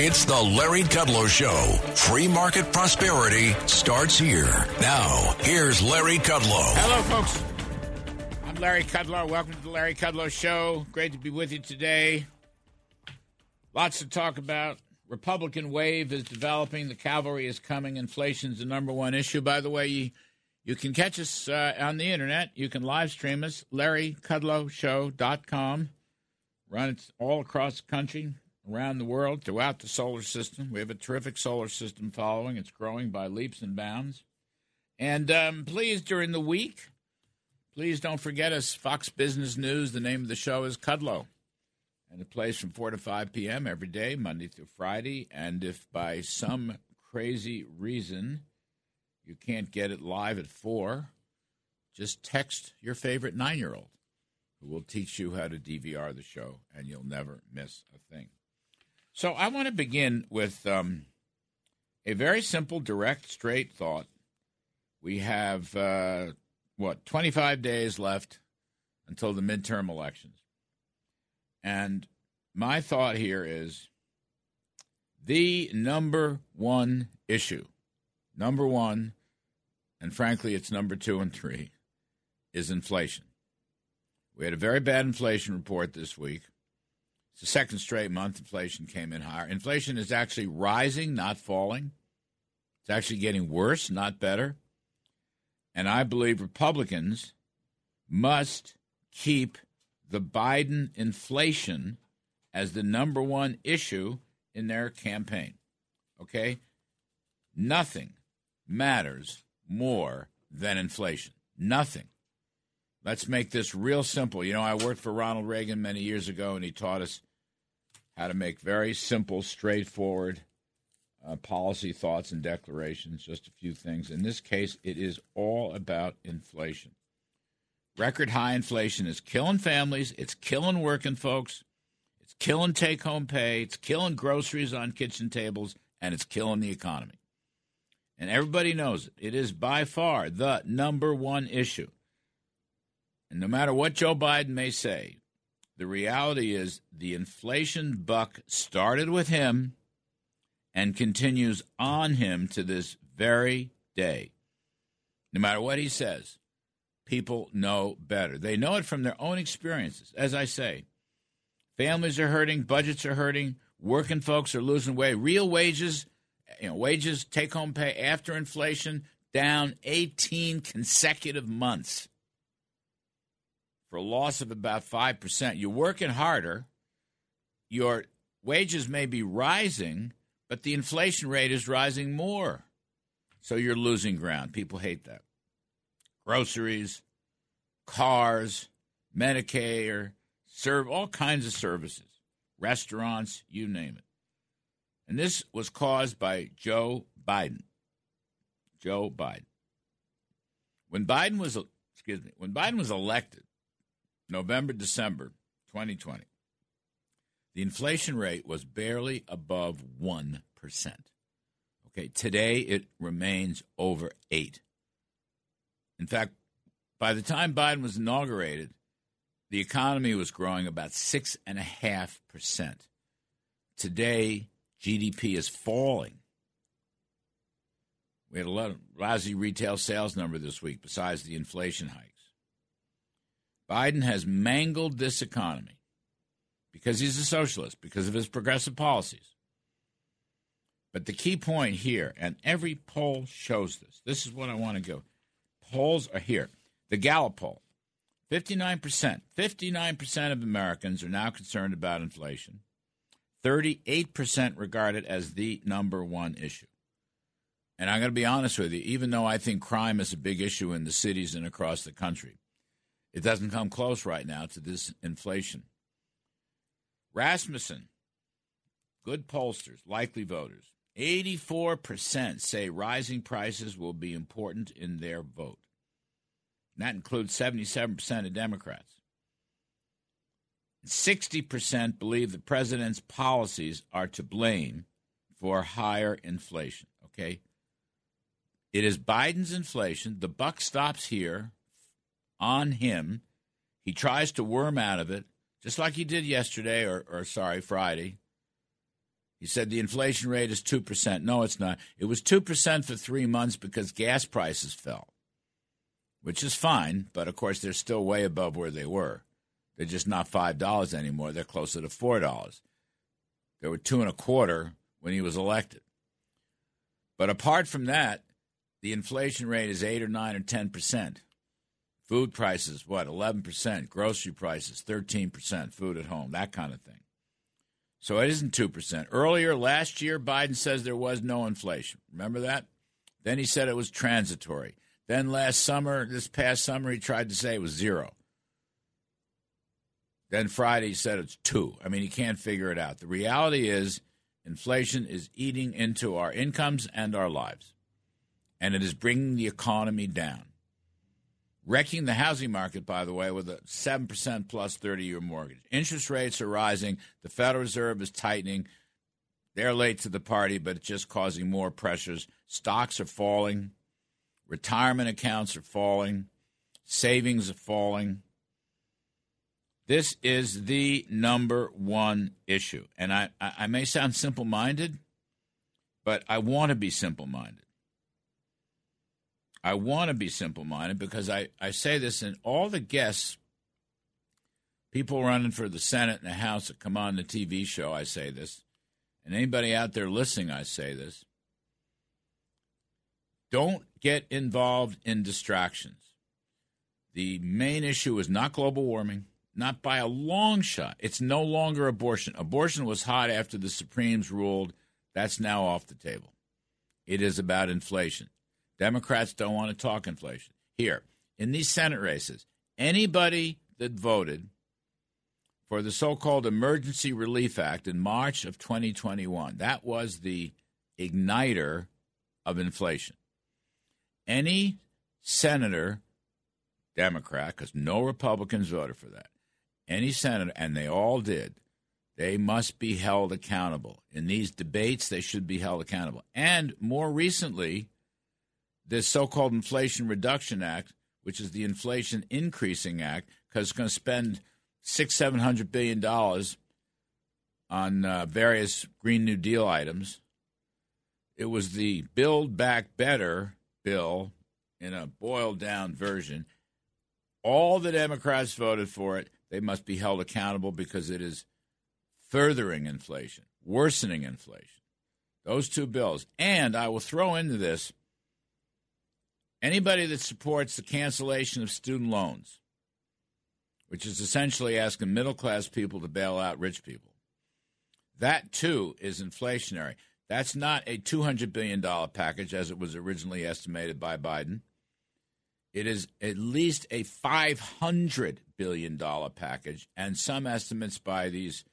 It's the Larry Kudlow Show. Free market prosperity starts here. Now, here's Larry Kudlow. Hello, folks. I'm Larry Kudlow. Welcome to the Larry Kudlow Show. Great to be with you today. Lots to talk about. Republican wave is developing. The cavalry is coming. Inflation's the number one issue. By the way, you, you can catch us uh, on the internet. You can live stream us, LarryKudlowShow.com. Run it all across the country around the world, throughout the solar system. We have a terrific solar system following. It's growing by leaps and bounds. And um, please, during the week, please don't forget us. Fox Business News, the name of the show is Kudlow. And it plays from 4 to 5 p.m. every day, Monday through Friday. And if by some crazy reason you can't get it live at 4, just text your favorite nine year old who will teach you how to DVR the show, and you'll never miss a thing. So I want to begin with um, a very simple, direct, straight thought. We have, uh, what, 25 days left until the midterm elections. And my thought here is the number one issue, number one, and frankly, it's number two and three, is inflation. We had a very bad inflation report this week. It's the second straight month inflation came in higher. Inflation is actually rising, not falling. It's actually getting worse, not better. And I believe Republicans must keep the Biden inflation as the number one issue in their campaign. Okay? Nothing matters more than inflation. Nothing. Let's make this real simple. You know, I worked for Ronald Reagan many years ago, and he taught us how to make very simple, straightforward uh, policy thoughts and declarations, just a few things. In this case, it is all about inflation. Record high inflation is killing families, it's killing working folks, it's killing take home pay, it's killing groceries on kitchen tables, and it's killing the economy. And everybody knows it. It is by far the number one issue. And no matter what Joe Biden may say, the reality is the inflation buck started with him and continues on him to this very day. No matter what he says, people know better. They know it from their own experiences. As I say, families are hurting, budgets are hurting, working folks are losing weight. Real wages, you know, wages, take home pay after inflation down 18 consecutive months for a loss of about 5%. You're working harder. Your wages may be rising, but the inflation rate is rising more. So you're losing ground. People hate that. Groceries, cars, Medicare, serve all kinds of services, restaurants, you name it. And this was caused by Joe Biden. Joe Biden. When Biden was excuse me, when Biden was elected, November, December 2020, the inflation rate was barely above 1%. Okay, today it remains over 8. In fact, by the time Biden was inaugurated, the economy was growing about 6.5%. Today, GDP is falling. We had a lot of lousy retail sales number this week besides the inflation hike. Biden has mangled this economy because he's a socialist, because of his progressive policies. But the key point here, and every poll shows this, this is what I want to go. Polls are here. The Gallup poll 59%, 59% of Americans are now concerned about inflation. 38% regard it as the number one issue. And I'm going to be honest with you, even though I think crime is a big issue in the cities and across the country, it doesn't come close right now to this inflation. Rasmussen, good pollsters, likely voters. 84% say rising prices will be important in their vote. And that includes 77% of Democrats. 60% believe the president's policies are to blame for higher inflation. Okay? It is Biden's inflation. The buck stops here on him. He tries to worm out of it, just like he did yesterday, or, or sorry, Friday. He said the inflation rate is 2%. No, it's not. It was 2% for three months because gas prices fell, which is fine, but of course they're still way above where they were. They're just not $5 anymore. They're closer to $4. They were two and a quarter when he was elected. But apart from that, the inflation rate is 8 or 9 or 10%. Food prices, what, 11%? Grocery prices, 13%. Food at home, that kind of thing. So it isn't 2%. Earlier last year, Biden says there was no inflation. Remember that? Then he said it was transitory. Then last summer, this past summer, he tried to say it was zero. Then Friday, he said it's two. I mean, he can't figure it out. The reality is, inflation is eating into our incomes and our lives, and it is bringing the economy down wrecking the housing market, by the way, with a 7% plus 30 year mortgage. Interest rates are rising. The Federal Reserve is tightening. They're late to the party, but it's just causing more pressures. Stocks are falling. Retirement accounts are falling. Savings are falling. This is the number one issue. And I, I may sound simple minded, but I want to be simple minded. I want to be simple minded because I, I say this in all the guests, people running for the Senate and the House that come on the TV show, I say this. And anybody out there listening, I say this. Don't get involved in distractions. The main issue is not global warming, not by a long shot. It's no longer abortion. Abortion was hot after the Supremes ruled. That's now off the table. It is about inflation. Democrats don't want to talk inflation. Here, in these Senate races, anybody that voted for the so called Emergency Relief Act in March of 2021, that was the igniter of inflation. Any senator, Democrat, because no Republicans voted for that, any senator, and they all did, they must be held accountable. In these debates, they should be held accountable. And more recently, this so-called Inflation Reduction Act, which is the Inflation Increasing Act, because it's going to spend six, seven hundred billion dollars on uh, various Green New Deal items. It was the Build Back Better bill in a boiled down version. All the Democrats voted for it. They must be held accountable because it is furthering inflation, worsening inflation. Those two bills. And I will throw into this Anybody that supports the cancellation of student loans, which is essentially asking middle class people to bail out rich people, that too is inflationary. That's not a $200 billion package as it was originally estimated by Biden. It is at least a $500 billion package, and some estimates by these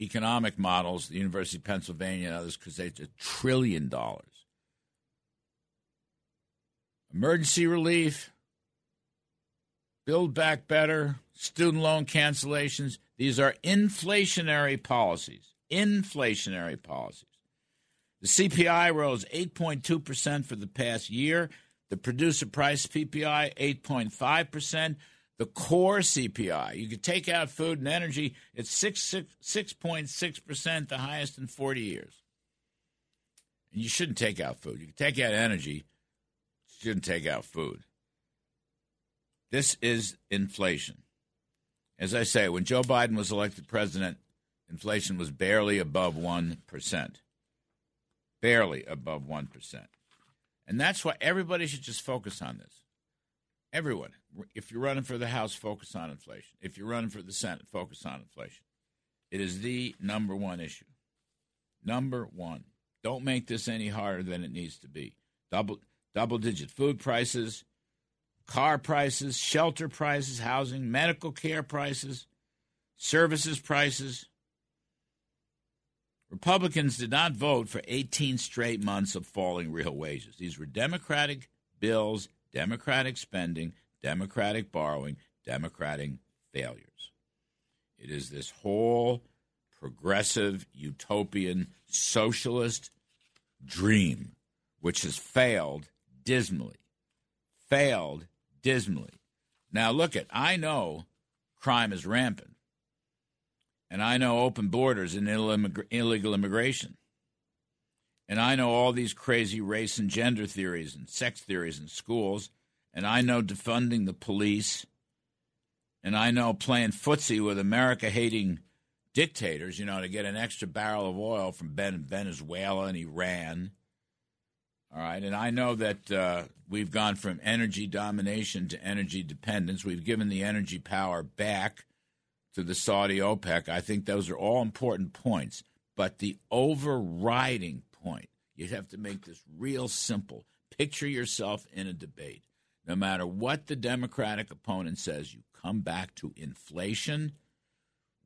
economic models, the University of Pennsylvania and others, because it's a trillion dollars emergency relief, build back better, student loan cancellations. These are inflationary policies. Inflationary policies. The CPI rose 8.2% for the past year. The producer price PPI, 8.5%. The core CPI, you could take out food and energy, it's 6.6%, the highest in 40 years. And you shouldn't take out food. You can take out energy, shouldn't take out food. This is inflation. As I say, when Joe Biden was elected president, inflation was barely above 1%. Barely above 1%. And that's why everybody should just focus on this. Everyone. If you're running for the House, focus on inflation. If you're running for the Senate, focus on inflation. It is the number one issue. Number one. Don't make this any harder than it needs to be. Double double digit food prices, car prices, shelter prices, housing, medical care prices, services prices. Republicans did not vote for 18 straight months of falling real wages. These were Democratic bills, Democratic spending, Democratic borrowing, Democratic failures. It is this whole progressive, utopian, socialist dream which has failed dismally, failed dismally. Now, look at, I know crime is rampant. And I know open borders and illegal immigration. And I know all these crazy race and gender theories and sex theories in schools. And I know defunding the police. And I know playing footsie with America hating dictators, you know, to get an extra barrel of oil from Venezuela and Iran. All right. And I know that uh, we've gone from energy domination to energy dependence. We've given the energy power back to the Saudi OPEC. I think those are all important points. But the overriding point, you have to make this real simple. Picture yourself in a debate. No matter what the Democratic opponent says, you come back to inflation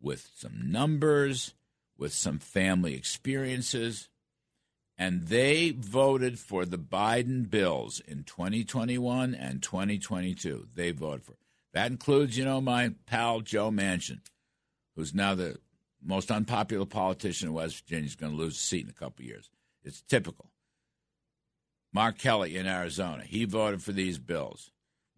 with some numbers, with some family experiences. And they voted for the Biden bills in 2021 and 2022. They voted for. It. That includes, you know, my pal Joe Manchin, who's now the most unpopular politician in West Virginia. He's going to lose a seat in a couple years. It's typical. Mark Kelly in Arizona, he voted for these bills.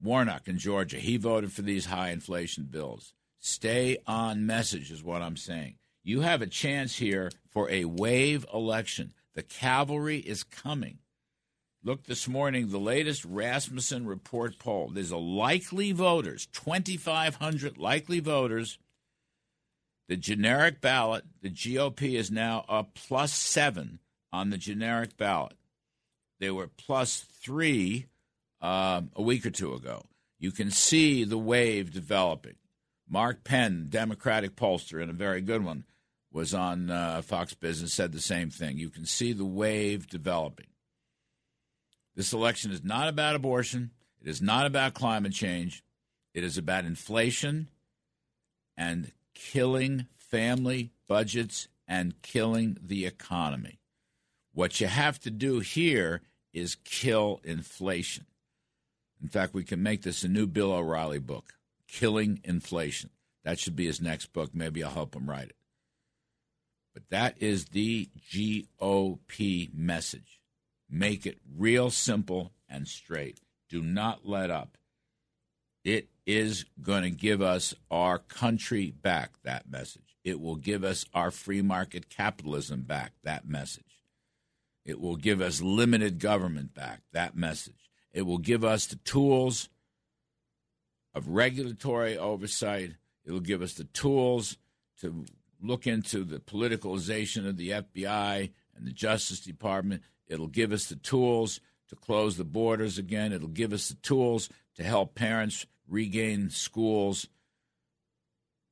Warnock in Georgia, he voted for these high inflation bills. Stay on message, is what I'm saying. You have a chance here for a wave election. The cavalry is coming. Look this morning, the latest Rasmussen report poll. There's a likely voters, 2,500 likely voters. The generic ballot, the GOP is now up plus seven on the generic ballot. They were plus three um, a week or two ago. You can see the wave developing. Mark Penn, Democratic pollster, and a very good one, was on uh, Fox Business, said the same thing. You can see the wave developing. This election is not about abortion. It is not about climate change. It is about inflation and killing family budgets and killing the economy. What you have to do here is kill inflation. In fact, we can make this a new Bill O'Reilly book. Killing Inflation. That should be his next book. Maybe I'll help him write it. But that is the GOP message. Make it real simple and straight. Do not let up. It is going to give us our country back, that message. It will give us our free market capitalism back, that message. It will give us limited government back, that message. It will give us the tools of regulatory oversight. It'll give us the tools to look into the politicalization of the FBI and the Justice Department. It'll give us the tools to close the borders again. It'll give us the tools to help parents regain schools.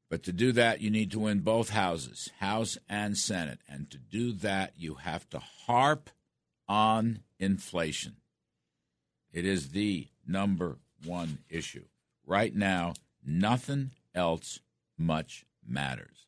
But to do that, you need to win both houses, House and Senate. And to do that, you have to harp on inflation. It is the number one issue. Right now, nothing else much matters.